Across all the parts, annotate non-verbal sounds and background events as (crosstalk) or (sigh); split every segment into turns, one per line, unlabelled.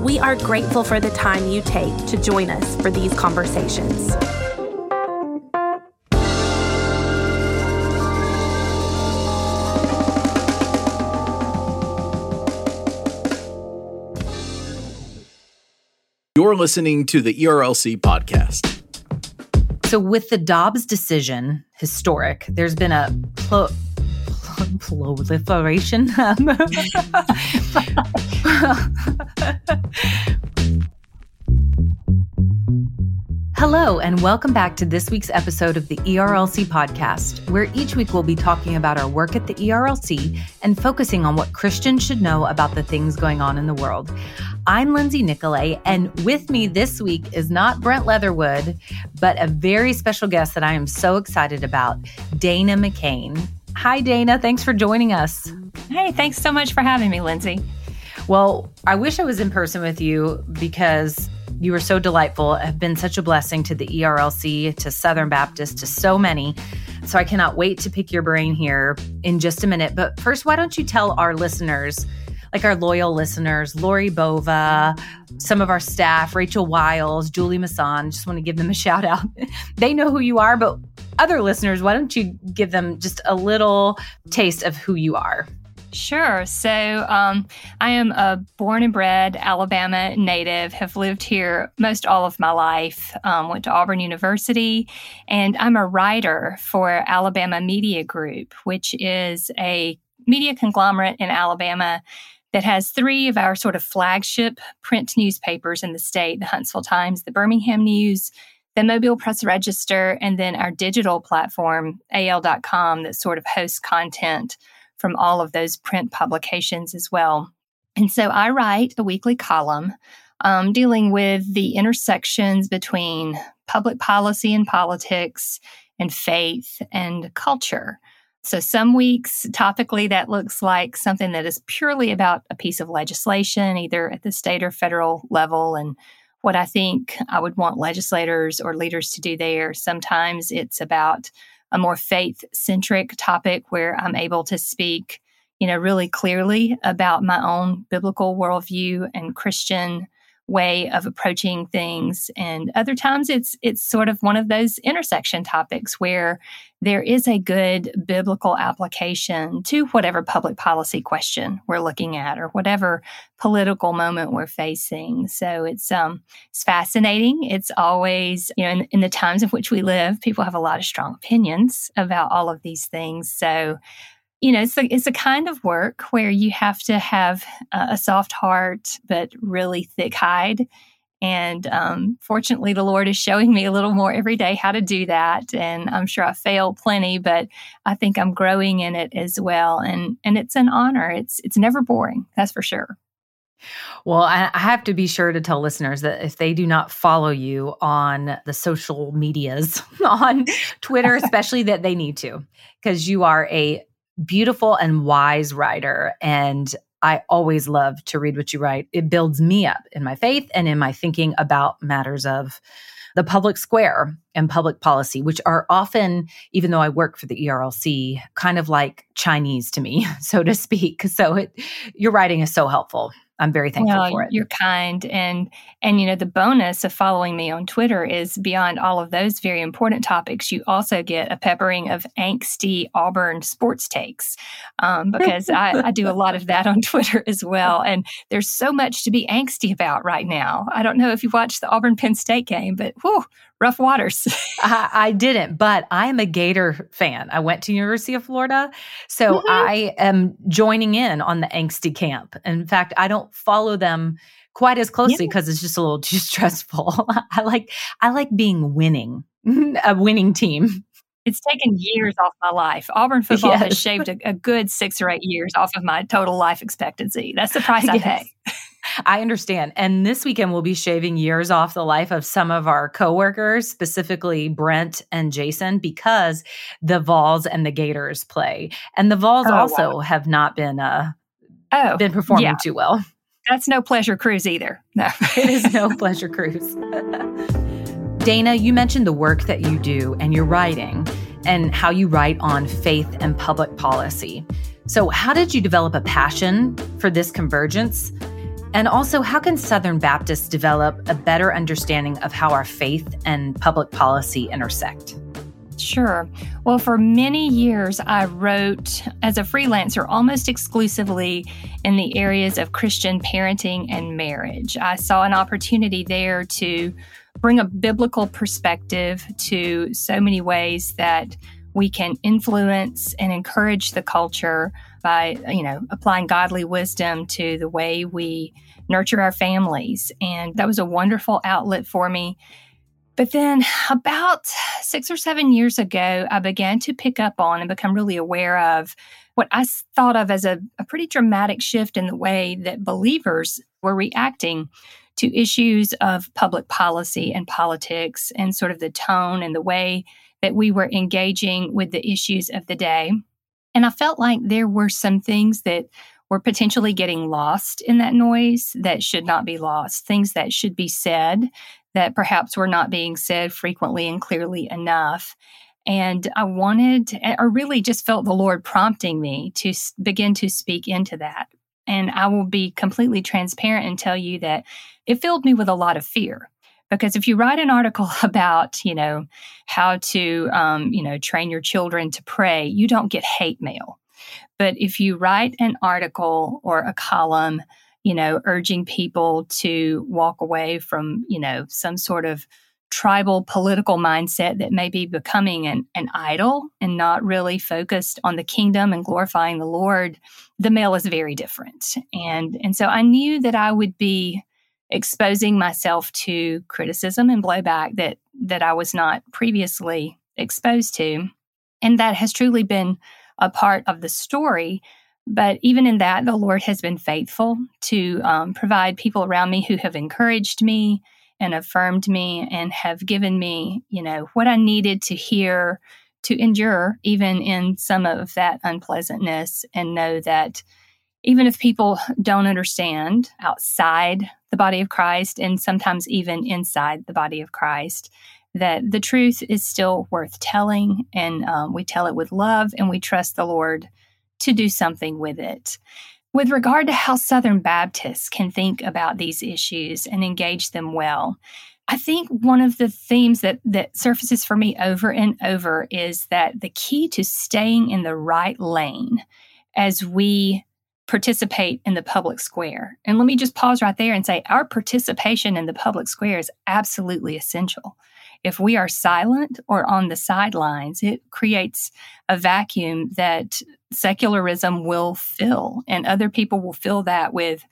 We are grateful for the time you take to join us for these conversations.
You're listening to the ERLC podcast.
So, with the Dobbs decision, historic, there's been a pl- proliferation. Um, Hello, and welcome back to this week's episode of the ERLC podcast, where each week we'll be talking about our work at the ERLC and focusing on what Christians should know about the things going on in the world. I'm Lindsay Nicolet, and with me this week is not Brent Leatherwood, but a very special guest that I am so excited about, Dana McCain. Hi, Dana. Thanks for joining us.
Hey, thanks so much for having me, Lindsay.
Well, I wish I was in person with you because you were so delightful, have been such a blessing to the ERLC, to Southern Baptist, to so many. So I cannot wait to pick your brain here in just a minute. But first, why don't you tell our listeners, like our loyal listeners, Lori Bova, some of our staff, Rachel Wiles, Julie Masson, just want to give them a shout out. (laughs) they know who you are, but other listeners, why don't you give them just a little taste of who you are?
Sure. So um, I am a born and bred Alabama native, have lived here most all of my life, um, went to Auburn University, and I'm a writer for Alabama Media Group, which is a media conglomerate in Alabama that has three of our sort of flagship print newspapers in the state the Huntsville Times, the Birmingham News, the Mobile Press Register, and then our digital platform, AL.com, that sort of hosts content from all of those print publications as well. And so I write a weekly column um, dealing with the intersections between public policy and politics and faith and culture. So, some weeks, topically, that looks like something that is purely about a piece of legislation, either at the state or federal level, and what I think I would want legislators or leaders to do there. Sometimes it's about a more faith centric topic where I'm able to speak, you know, really clearly about my own biblical worldview and Christian way of approaching things. And other times it's it's sort of one of those intersection topics where there is a good biblical application to whatever public policy question we're looking at or whatever political moment we're facing. So it's um it's fascinating. It's always you know in, in the times in which we live people have a lot of strong opinions about all of these things. So you know, it's a, it's a kind of work where you have to have a soft heart, but really thick hide. And um, fortunately, the Lord is showing me a little more every day how to do that. And I'm sure I fail plenty, but I think I'm growing in it as well. And and it's an honor. It's it's never boring. That's for sure.
Well, I have to be sure to tell listeners that if they do not follow you on the social medias, (laughs) on Twitter, (laughs) especially, that they need to, because you are a beautiful and wise writer. And I always love to read what you write. It builds me up in my faith and in my thinking about matters of the public square and public policy, which are often, even though I work for the ERLC, kind of like Chinese to me, (laughs) so to speak. So it, your writing is so helpful. I'm very thankful well, for it.
You're kind, and and you know the bonus of following me on Twitter is beyond all of those very important topics. You also get a peppering of angsty Auburn sports takes um, because I, I do a lot of that on (laughs) Twitter as well. And there's so much to be angsty about right now. I don't know if you watched the Auburn Penn State game, but whew, rough waters. (laughs)
I, I, didn't, but I am a Gator fan. I went to University of Florida, so mm-hmm. I am joining in on the angsty camp. In fact, I don't follow them quite as closely because yeah. it's just a little (laughs) too stressful. I like I like being winning, (laughs) a winning team.
It's taken years off my life. Auburn football yes. has shaved a, a, good six or eight years off of my total life expectancy. That's the price I yes. pay.
I understand. And this weekend we'll be shaving years off the life of some of our coworkers, specifically Brent and Jason, because the Vols and the Gators play. And the Vols oh, also wow. have not been uh oh, been performing yeah. too well.
That's no pleasure cruise either. No. (laughs)
it is no pleasure cruise. (laughs) Dana, you mentioned the work that you do and your writing and how you write on faith and public policy. So, how did you develop a passion for this convergence? And also, how can Southern Baptists develop a better understanding of how our faith and public policy intersect?
Sure. Well, for many years, I wrote as a freelancer almost exclusively in the areas of Christian parenting and marriage. I saw an opportunity there to bring a biblical perspective to so many ways that we can influence and encourage the culture by you know applying godly wisdom to the way we nurture our families. And that was a wonderful outlet for me. But then about six or seven years ago i began to pick up on and become really aware of what i thought of as a, a pretty dramatic shift in the way that believers were reacting to issues of public policy and politics and sort of the tone and the way that we were engaging with the issues of the day. And I felt like there were some things that were potentially getting lost in that noise that should not be lost, things that should be said that perhaps were not being said frequently and clearly enough. And I wanted, or really just felt the Lord prompting me to begin to speak into that. And I will be completely transparent and tell you that it filled me with a lot of fear because if you write an article (laughs) about you know how to um, you know train your children to pray you don't get hate mail. But if you write an article or a column you know urging people to walk away from you know some sort of tribal political mindset that may be becoming an, an idol and not really focused on the kingdom and glorifying the lord the mail is very different. And and so i knew that i would be exposing myself to criticism and blowback that that I was not previously exposed to. And that has truly been a part of the story. But even in that, the Lord has been faithful to um, provide people around me who have encouraged me and affirmed me and have given me, you know, what I needed to hear to endure, even in some of that unpleasantness, and know that even if people don't understand outside the body of Christ and sometimes even inside the body of Christ, that the truth is still worth telling. And um, we tell it with love and we trust the Lord to do something with it. With regard to how Southern Baptists can think about these issues and engage them well, I think one of the themes that, that surfaces for me over and over is that the key to staying in the right lane as we participate in the public square. And let me just pause right there and say our participation in the public square is absolutely essential. If we are silent or on the sidelines, it creates a vacuum that secularism will fill, and other people will fill that with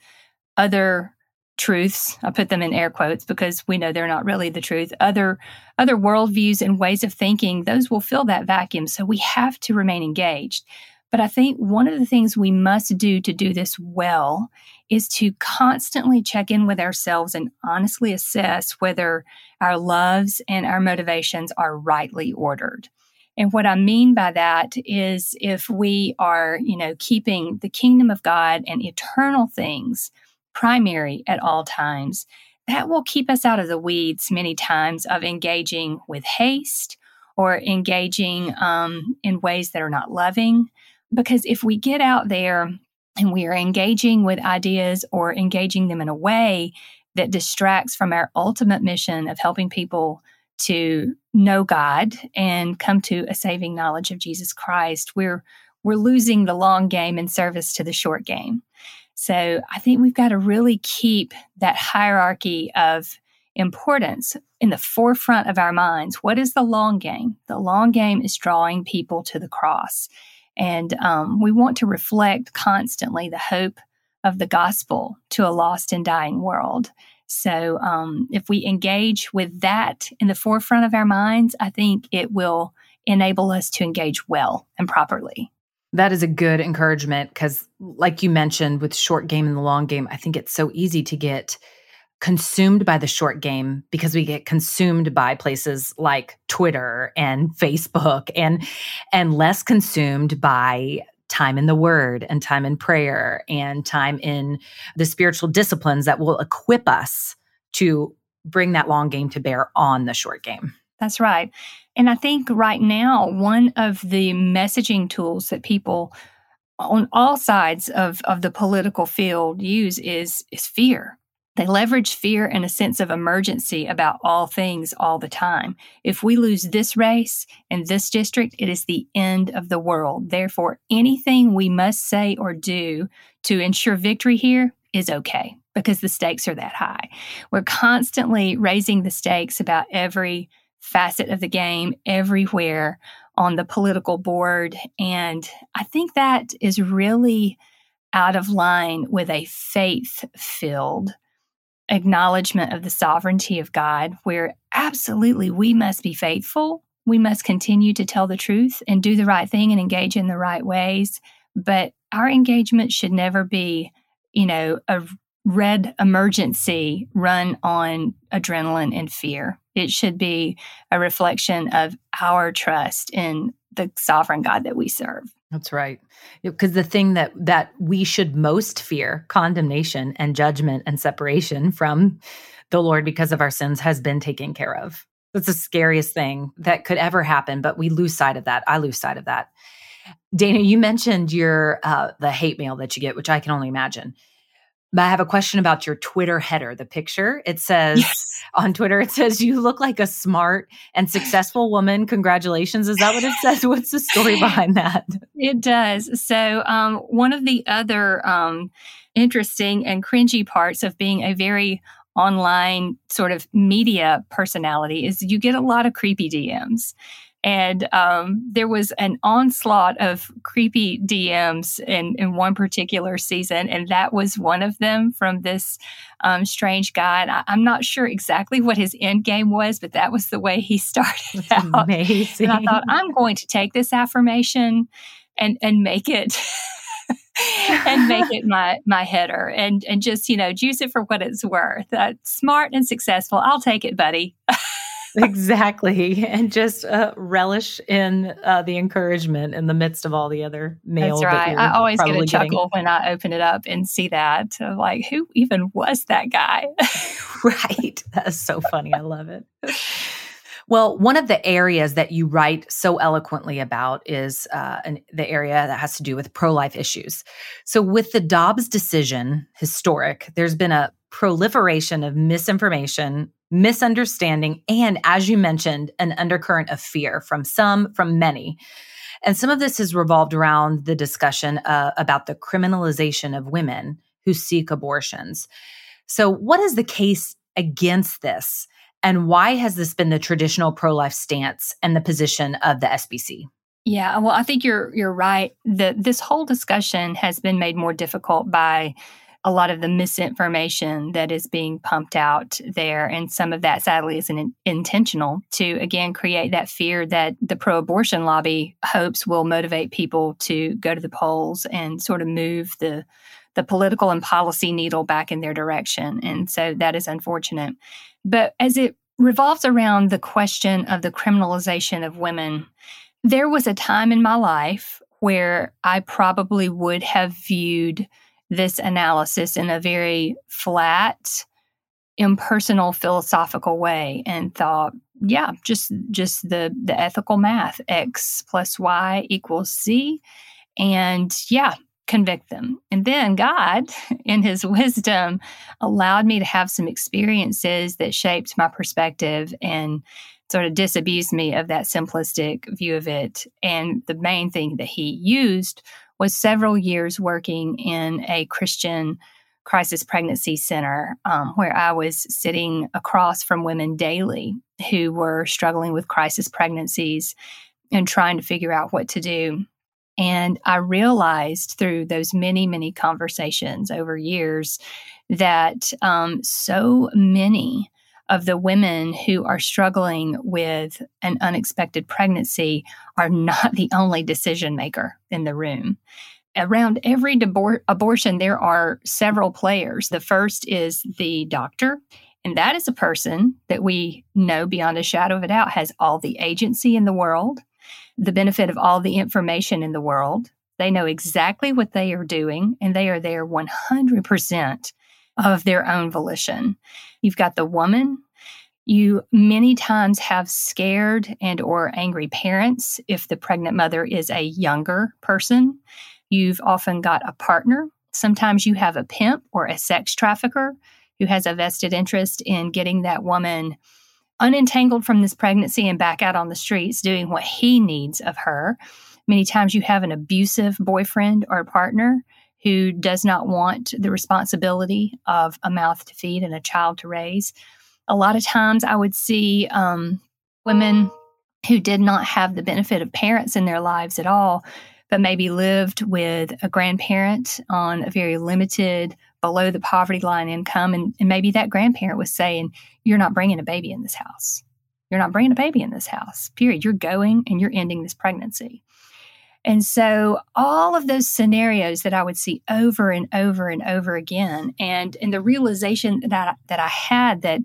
other truths i put them in air quotes because we know they're not really the truth other other worldviews and ways of thinking those will fill that vacuum so we have to remain engaged but I think one of the things we must do to do this well is to constantly check in with ourselves and honestly assess whether our loves and our motivations are rightly ordered. And what I mean by that is if we are, you know, keeping the kingdom of God and eternal things primary at all times, that will keep us out of the weeds many times of engaging with haste or engaging um, in ways that are not loving because if we get out there and we are engaging with ideas or engaging them in a way that distracts from our ultimate mission of helping people to know God and come to a saving knowledge of Jesus Christ, we're we're losing the long game in service to the short game. So I think we've got to really keep that hierarchy of importance in the forefront of our minds. What is the long game? The long game is drawing people to the cross. And um, we want to reflect constantly the hope of the gospel to a lost and dying world. So, um, if we engage with that in the forefront of our minds, I think it will enable us to engage well and properly.
That is a good encouragement because, like you mentioned, with short game and the long game, I think it's so easy to get consumed by the short game because we get consumed by places like Twitter and Facebook and and less consumed by time in the word and time in prayer and time in the spiritual disciplines that will equip us to bring that long game to bear on the short game.
That's right. And I think right now, one of the messaging tools that people on all sides of, of the political field use is, is fear. They leverage fear and a sense of emergency about all things all the time. If we lose this race in this district, it is the end of the world. Therefore, anything we must say or do to ensure victory here is okay because the stakes are that high. We're constantly raising the stakes about every facet of the game everywhere on the political board. And I think that is really out of line with a faith filled acknowledgement of the sovereignty of God, where absolutely we must be faithful. We must continue to tell the truth and do the right thing and engage in the right ways. But our engagement should never be, you know, a red emergency run on adrenaline and fear. It should be a reflection of our trust in the sovereign God that we serve.
That's right. Because the thing that that we should most fear, condemnation and judgment and separation from the Lord because of our sins has been taken care of. That's the scariest thing that could ever happen, but we lose sight of that. I lose sight of that. Dana, you mentioned your uh, the hate mail that you get, which I can only imagine. But I have a question about your Twitter header, the picture. It says yes. on Twitter, it says, You look like a smart and successful woman. Congratulations. Is that what it says? What's the story behind that?
It does. So, um, one of the other um, interesting and cringy parts of being a very online sort of media personality is you get a lot of creepy DMs. And um, there was an onslaught of creepy DMs in, in one particular season, and that was one of them from this um, strange guy. And I, am not sure exactly what his end game was, but that was the way he (laughs) started
That's out. Amazing.
And I thought, I'm going to take this affirmation and and make it (laughs) and make it my my header and and just you know juice it for what it's worth. Uh, smart and successful. I'll take it, buddy. (laughs) (laughs)
exactly. And just uh, relish in uh, the encouragement in the midst of all the other mail.
That's right. That I always get a chuckle when I open it up and see that. like, who even was that guy? (laughs)
right. That is so funny. I love it. (laughs) Well, one of the areas that you write so eloquently about is uh, an, the area that has to do with pro life issues. So, with the Dobbs decision, historic, there's been a proliferation of misinformation, misunderstanding, and as you mentioned, an undercurrent of fear from some, from many. And some of this has revolved around the discussion uh, about the criminalization of women who seek abortions. So, what is the case against this? And why has this been the traditional pro life stance and the position of the SBC?
Yeah, well, I think you're you're right. That this whole discussion has been made more difficult by a lot of the misinformation that is being pumped out there. And some of that, sadly, is in, intentional to, again, create that fear that the pro abortion lobby hopes will motivate people to go to the polls and sort of move the the political and policy needle back in their direction. And so that is unfortunate. But as it revolves around the question of the criminalization of women, there was a time in my life where I probably would have viewed this analysis in a very flat, impersonal, philosophical way and thought, yeah, just just the the ethical math, x plus y equals z, and yeah, convict them. And then God, (laughs) in his wisdom, allowed me to have some experiences that shaped my perspective and sort of disabused me of that simplistic view of it. And the main thing that he used was several years working in a Christian crisis pregnancy center um, where I was sitting across from women daily who were struggling with crisis pregnancies and trying to figure out what to do. And I realized through those many, many conversations over years that um, so many of the women who are struggling with an unexpected pregnancy are not the only decision maker in the room. Around every debor- abortion, there are several players. The first is the doctor, and that is a person that we know beyond a shadow of a doubt has all the agency in the world, the benefit of all the information in the world. They know exactly what they are doing, and they are there 100% of their own volition. You've got the woman. You many times have scared and or angry parents if the pregnant mother is a younger person. You've often got a partner. Sometimes you have a pimp or a sex trafficker who has a vested interest in getting that woman unentangled from this pregnancy and back out on the streets doing what he needs of her. Many times you have an abusive boyfriend or partner who does not want the responsibility of a mouth to feed and a child to raise. A lot of times I would see um, women who did not have the benefit of parents in their lives at all, but maybe lived with a grandparent on a very limited, below the poverty line income. And, and maybe that grandparent was saying, You're not bringing a baby in this house. You're not bringing a baby in this house, period. You're going and you're ending this pregnancy. And so all of those scenarios that I would see over and over and over again, and and the realization that that I had that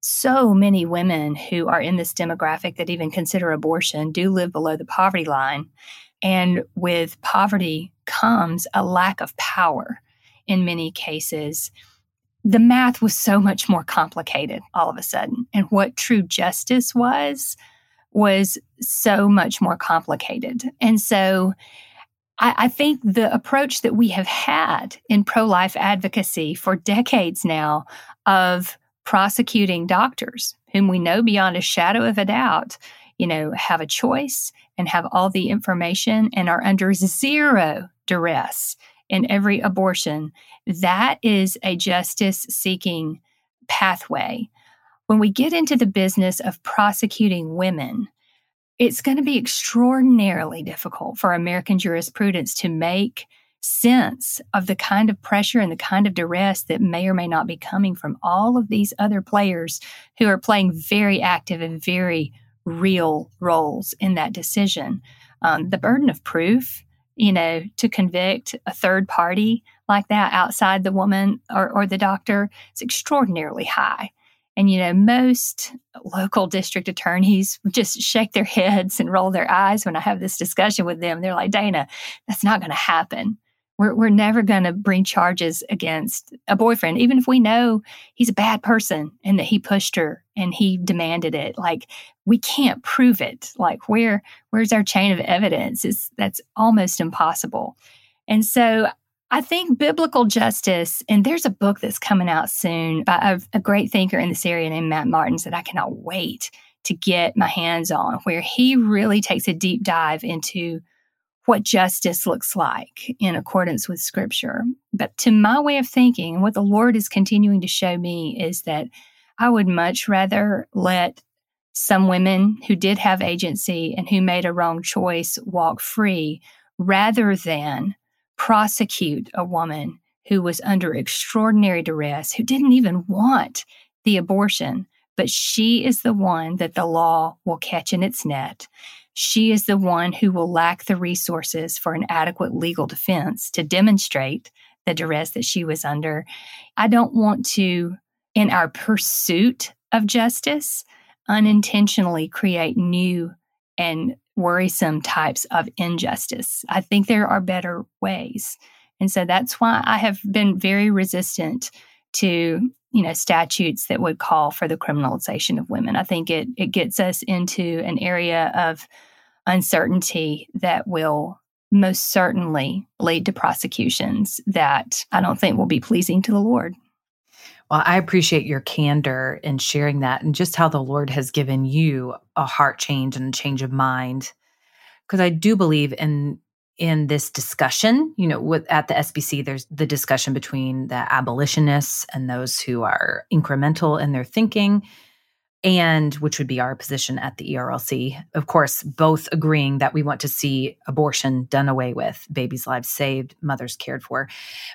so many women who are in this demographic that even consider abortion do live below the poverty line. And with poverty comes a lack of power in many cases. The math was so much more complicated all of a sudden. And what true justice was was so much more complicated. And so I, I think the approach that we have had in pro life advocacy for decades now of prosecuting doctors whom we know beyond a shadow of a doubt, you know, have a choice and have all the information and are under zero duress in every abortion, that is a justice seeking pathway. When we get into the business of prosecuting women, it's going to be extraordinarily difficult for American jurisprudence to make sense of the kind of pressure and the kind of duress that may or may not be coming from all of these other players who are playing very active and very real roles in that decision. Um, the burden of proof, you know, to convict a third party like that outside the woman or, or the doctor is extraordinarily high. And, you know, most local district attorneys just shake their (laughs) heads and roll their eyes when I have this discussion with them. They're like, Dana, that's not going to happen. We're, we're never going to bring charges against a boyfriend, even if we know he's a bad person and that he pushed her and he demanded it. Like, we can't prove it. Like, where where's our chain of evidence? Is that's almost impossible. And so I think biblical justice, and there's a book that's coming out soon by a, a, great thinker in this area named Matt Martens that I cannot wait to get my hands on, where he really takes a deep dive into what justice looks like in accordance with scripture. But to my way of thinking, and what the Lord is continuing to show me is that I would much rather let some women who did have agency and who made a wrong choice walk free rather than prosecute a woman who was under extraordinary duress, who didn't even want the abortion, but she is the one that the law will catch in its net. She is the one who will lack the resources for an adequate legal defense to demonstrate the duress that she was under. I don't want to, in our pursuit of justice, unintentionally create new and worrisome types of injustice. I think there are better ways. And so that's why I have been very resistant to, you know, statutes that would call for the criminalization of women. I think it it gets us into an area of uncertainty that will most certainly lead to prosecutions that I don't think will be pleasing to the Lord.
Well, I appreciate your candor in sharing that and just how the Lord has given you a heart change and a change of mind. Because I do believe in in this discussion, you know, with at the SBC, there's the discussion between the abolitionists and those who are incremental in their thinking. and which would be our position at the ERLC. Of course, both agreeing that we want to see abortion done away with, babies' lives saved, mothers cared for.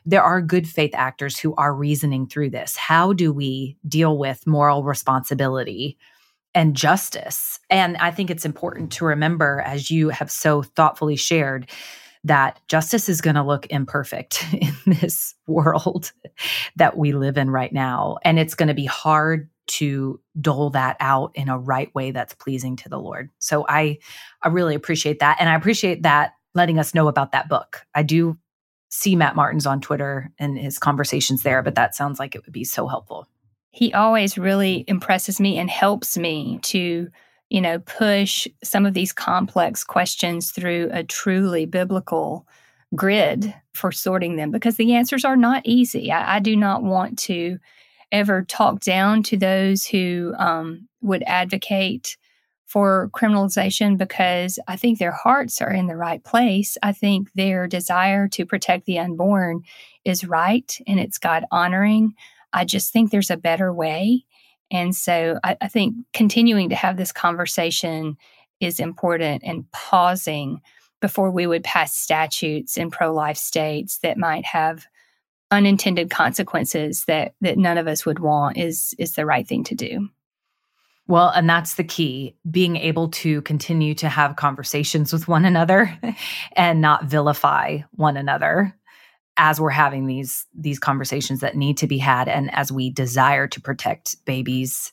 There are good faith actors who are reasoning through this. How do we deal with moral responsibility? And justice. And I think it's important to remember, as you have so thoughtfully shared, that justice is going to look imperfect (laughs) in this world that we live in right now. And it's going to be hard to dole that out in a right way that's pleasing to the Lord. So I I really appreciate that and I appreciate that letting us know about that book. I do see Matt Martens on Twitter and his conversations there, but that sounds like it would be so helpful.
He always really impresses me and helps me to, you know, push some of these complex questions through a truly biblical grid for sorting them because the answers are not easy. I, I do not want to ever talk down to those who um, would advocate for criminalization because I think their hearts are in the right place. I think their desire to protect the unborn is right and it's God honoring. I just think there's a better way. And so I, I think continuing to have this conversation is important and pausing before we would pass statutes in pro life states that might have unintended consequences that that none of us would want is is the right thing to do.
Well, and that's the key being able to continue to have conversations with one another (laughs) and not vilify one another as we're having these these conversations that need to be had and as we desire to protect babies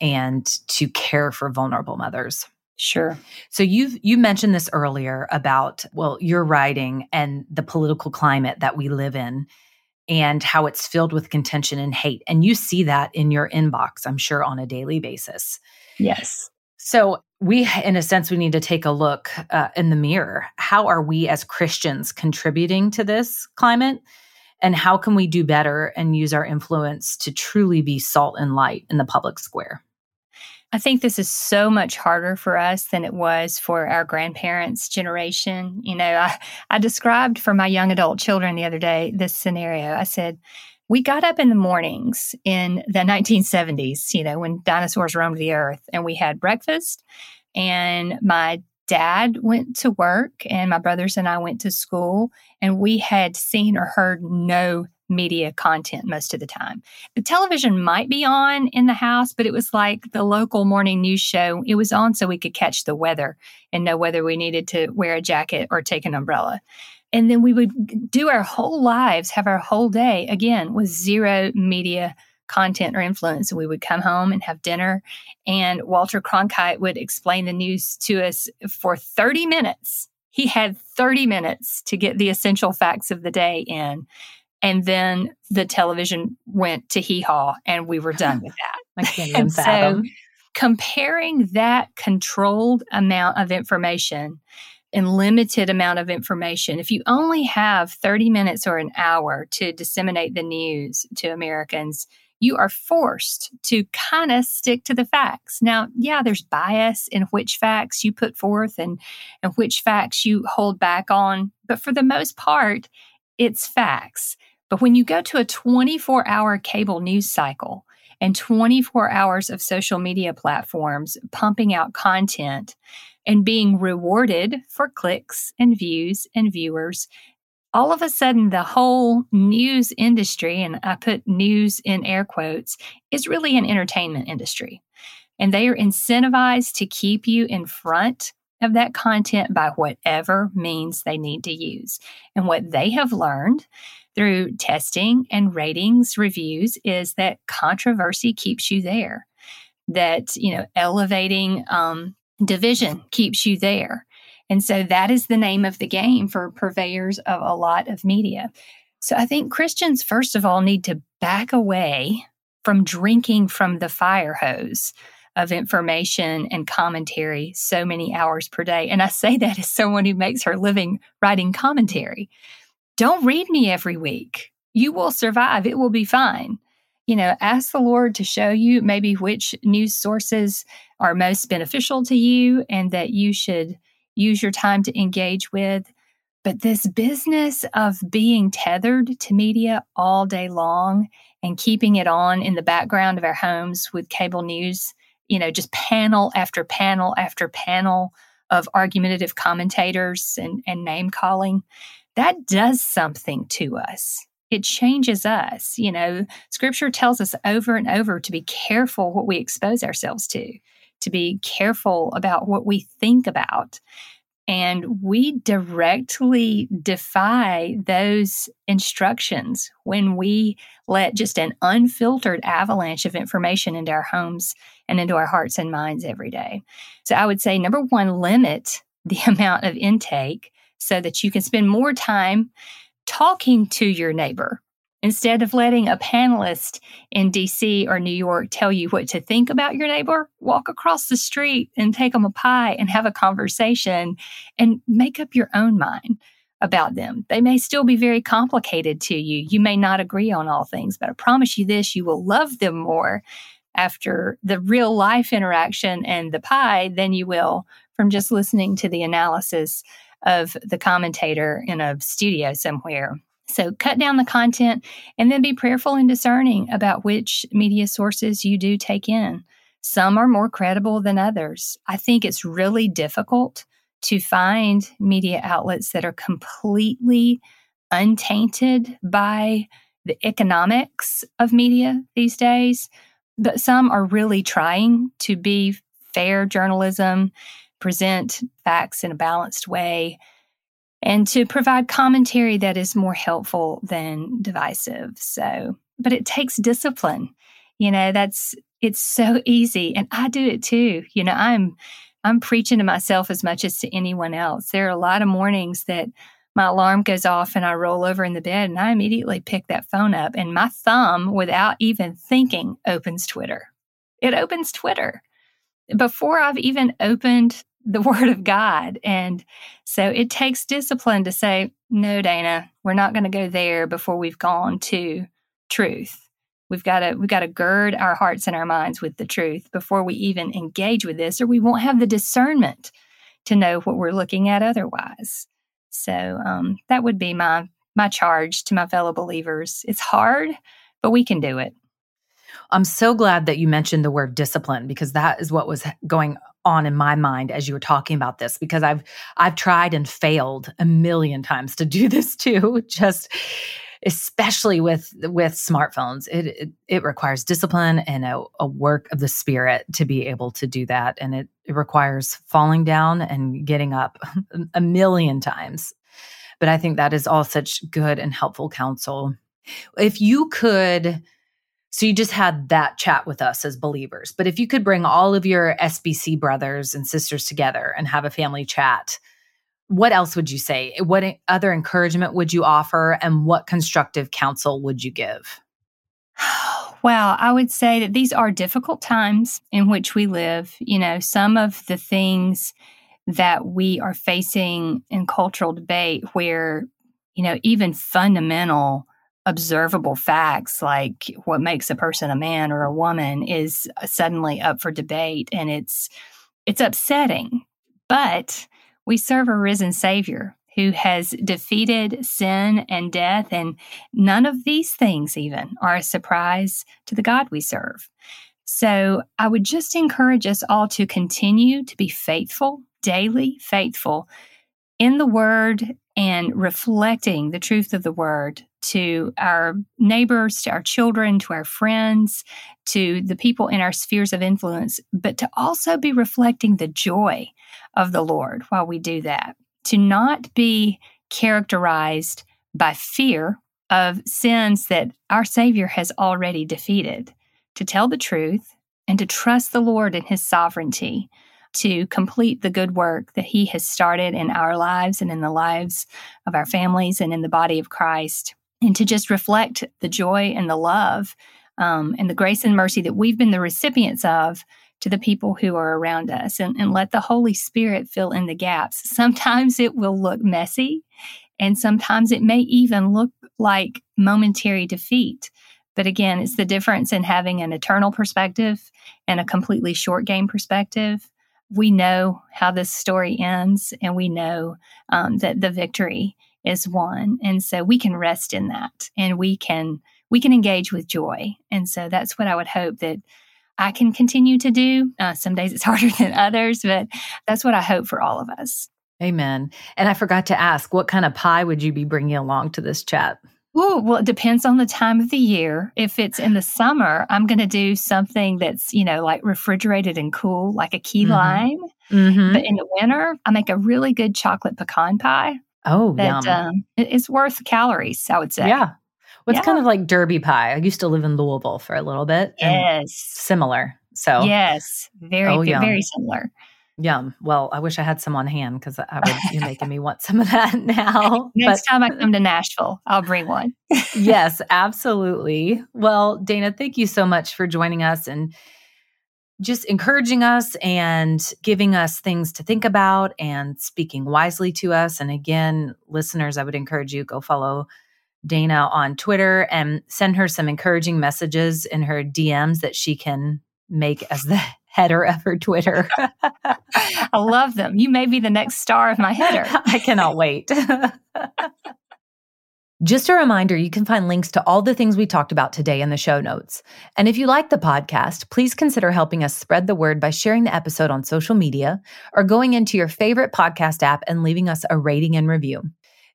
and to care for vulnerable mothers.
Sure.
So you've you mentioned this earlier about well your writing and the political climate that we live in and how it's filled with contention and hate. And you see that in your inbox, I'm sure, on a daily basis.
Yes.
So, we, in a sense, we need to take a look uh, in the mirror. How are we as Christians contributing to this climate? And how can we do better and use our influence to truly be salt and light in the public square?
I think this is so much harder for us than it was for our grandparents' generation. You know, I, I described for my young adult children the other day this scenario. I said, we got up in the mornings in the 1970s, you know, when dinosaurs roamed the earth, and we had breakfast. And my dad went to work, and my brothers and I went to school, and we had seen or heard no media content most of the time. The television might be on in the house, but it was like the local morning news show. It was on so we could catch the weather and know whether we needed to wear a jacket or take an umbrella. And then we would do our whole lives, have our whole day again with zero media content or influence. And we would come home and have dinner, and Walter Cronkite would explain the news to us for 30 minutes. He had 30 minutes to get the essential facts of the day in. And then the television went to hee haw and we were done with that. (laughs)
I can't even (laughs) fathom. So
comparing that controlled amount of information and limited amount of information, if you only have 30 minutes or an hour to disseminate the news to Americans, you are forced to kind of stick to the facts. Now, yeah, there's bias in which facts you put forth and, and which facts you hold back on, but for the most part, it's facts. But when you go to a 24 hour cable news cycle and 24 hours of social media platforms pumping out content and being rewarded for clicks and views and viewers, all of a sudden the whole news industry, and I put news in air quotes, is really an entertainment industry. And they are incentivized to keep you in front of that content by whatever means they need to use. And what they have learned through testing and ratings reviews is that controversy keeps you there, that, you know, elevating um, division keeps you there. And so that is the name of the game for purveyors of a lot of media. So I think Christians, first of all, need to back away from drinking from the fire hose of information and commentary so many hours per day. And I say that as someone who makes her living writing commentary. Don't read me every week. You will survive. It will be fine. You know, ask the Lord to show you maybe which news sources are most beneficial to you and that you should use your time to engage with. But this business of being tethered to media all day long and keeping it on in the background of our homes with cable news you know, just panel after panel after panel of argumentative commentators and, and name calling, that does something to us. It changes us. You know, scripture tells us over and over to be careful what we expose ourselves to, to be careful about what we think about. And we directly defy those instructions when we let just an unfiltered avalanche of information into our homes and into our hearts and minds every day. So I would say number one, limit the (laughs) amount of intake so that you can spend more time talking to your neighbor Instead of letting a panelist in DC or New York tell you what to think about your neighbor, walk across the street and take them a pie and have a conversation and make up your own mind about them. They may still be very complicated to you. You may not agree on all things, but I promise you this you will love them more after the real life interaction and the pie than you will from just listening to the analysis of the commentator in a studio somewhere. So cut down the content and then be prayerful and discerning about which media sources you do take in. Some are more credible than others. I think it's really difficult to find media outlets that are completely untainted by the economics of media these days. But some are really trying to be fair journalism, present facts in a balanced way, and to provide commentary that is more helpful than divisive. So, but it takes discipline. You know, that's it's so (laughs) easy and I do it too. You know, I'm I'm preaching to myself as much as to anyone else. There are a lot of mornings that my alarm goes off and I roll over in the bed and I immediately pick that phone up and my thumb without even thinking opens Twitter. It opens Twitter. Before I've even opened the (laughs) word of God. And so it takes discipline to say, no, Dana, we're not going to go there before we've gone to truth. We've got to we've got to gird our hearts and our minds with the truth before we even engage with this, or we won't have the discernment to know what we're looking at otherwise. So um, that would be my my charge to my fellow believers. It's hard, but we can do it.
I'm so glad that you mentioned the word discipline because that is what was going on in my mind as you were talking about this because I've I've tried and failed a million times to do (laughs) this too just especially with with smartphones. It it, it requires discipline and a, a, work of the spirit to be able to do that and it, it requires falling down and getting up (laughs) a million times. But I think that is all such good and helpful counsel. If you could so you just had that chat with us as believers. But if you could bring all of your SBC brothers and sisters together and have a family chat, what else would you say? What other encouragement would you offer? And what constructive counsel would you give? (sighs)
Well, I would say that these are difficult times in which we live. You know, some of the things that we are facing in cultural debate where, you know, even fundamental observable facts like what makes a person a man or a woman is uh, suddenly up for debate and it's it's upsetting. But we serve a risen savior who has defeated sin and death and none of these things even are a surprise to the God we serve. So I would just encourage us all to continue to be faithful daily faithful in the word and reflecting the truth of the word to our neighbors, to our children, to our friends, to the people in our spheres of influence, but to also be reflecting the joy of the Lord while we do that. To not be characterized by fear of sins that our Savior has already defeated, to tell the truth and to trust the Lord in His sovereignty to complete the good work that He has started in our lives and in the lives of our families and in the body of Christ, and to just reflect the joy and the love um, and the grace and mercy that we've been the recipients of to the people who are around us and, and let the Holy Spirit fill in the gaps. (laughs) Sometimes it will look messy, and sometimes it may even look like momentary defeat. But again, it's the difference in having an eternal perspective and a completely short game perspective we know how this story ends and we know um, that the victory is won and so we can rest in that and we can we can engage with joy and so that's what i would hope that I can continue to do. Uh, some days it's (laughs) harder than others, but that's what I hope for all of us.
Amen. And I forgot to ask, what kind of pie would you be bringing along to this chat?
Oh, well, it depends on the time of the year. If it's in the summer, I'm going to do something that's, you know, like refrigerated and cool, like a key mm-hmm. lime. Mm-hmm. But in the winter, I make a really good chocolate pecan pie.
Oh, that, yum. Um,
it's worth calories, I would say.
Yeah. Well, it's yeah. kind of like Derby pie. I used to live in Louisville for a little bit.
Yes.
Similar. So,
yes, very, oh, very similar.
Yum. Well, I wish I had some on hand because I would you're (laughs) making me want some of that (laughs) now.
Next but, time I come to Nashville, I'll bring one. (laughs)
yes, absolutely. Well, Dana, thank you so much for joining us and just encouraging us and giving us things to think about and speaking wisely to us. And again, listeners, I would encourage you go follow Dana on Twitter and send her some encouraging messages in her DMs that she can make as the header of her Twitter. (laughs)
I love them. You may be the next star of my header.
I cannot (laughs) wait. Just a reminder you can find links to all the things we talked about today in the show notes. And if you like the podcast, please consider helping us spread the word by sharing the episode on social media or going into your favorite podcast app and leaving us a rating and review.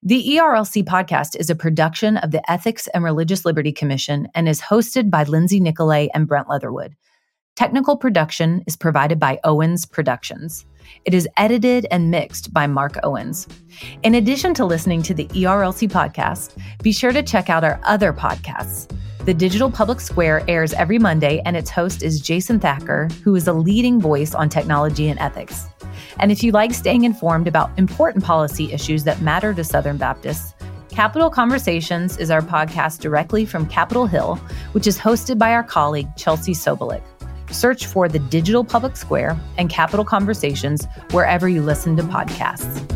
The ERLC podcast is a production of the Ethics and Religious Liberty Commission and is hosted by Lindsay Nicolet and Brent Leatherwood. Technical production is provided by Owens Productions. It is edited and mixed by Mark Owens. In addition to listening to the ERLC podcast, be sure to check out our other podcasts. The Digital Public Square airs every Monday, and its host is Jason Thacker, who is a leading voice on technology and ethics. And if you like staying informed about important policy issues that matter to Southern Baptists, Capitol Conversations is our podcast directly from Capitol Hill, which is hosted by our colleague Chelsea Sobolik. Search for the Digital Public Square and Capitol Conversations wherever you listen to podcasts.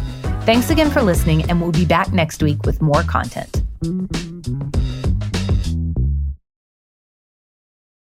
Thanks again for listening, and we'll be back next week with more content.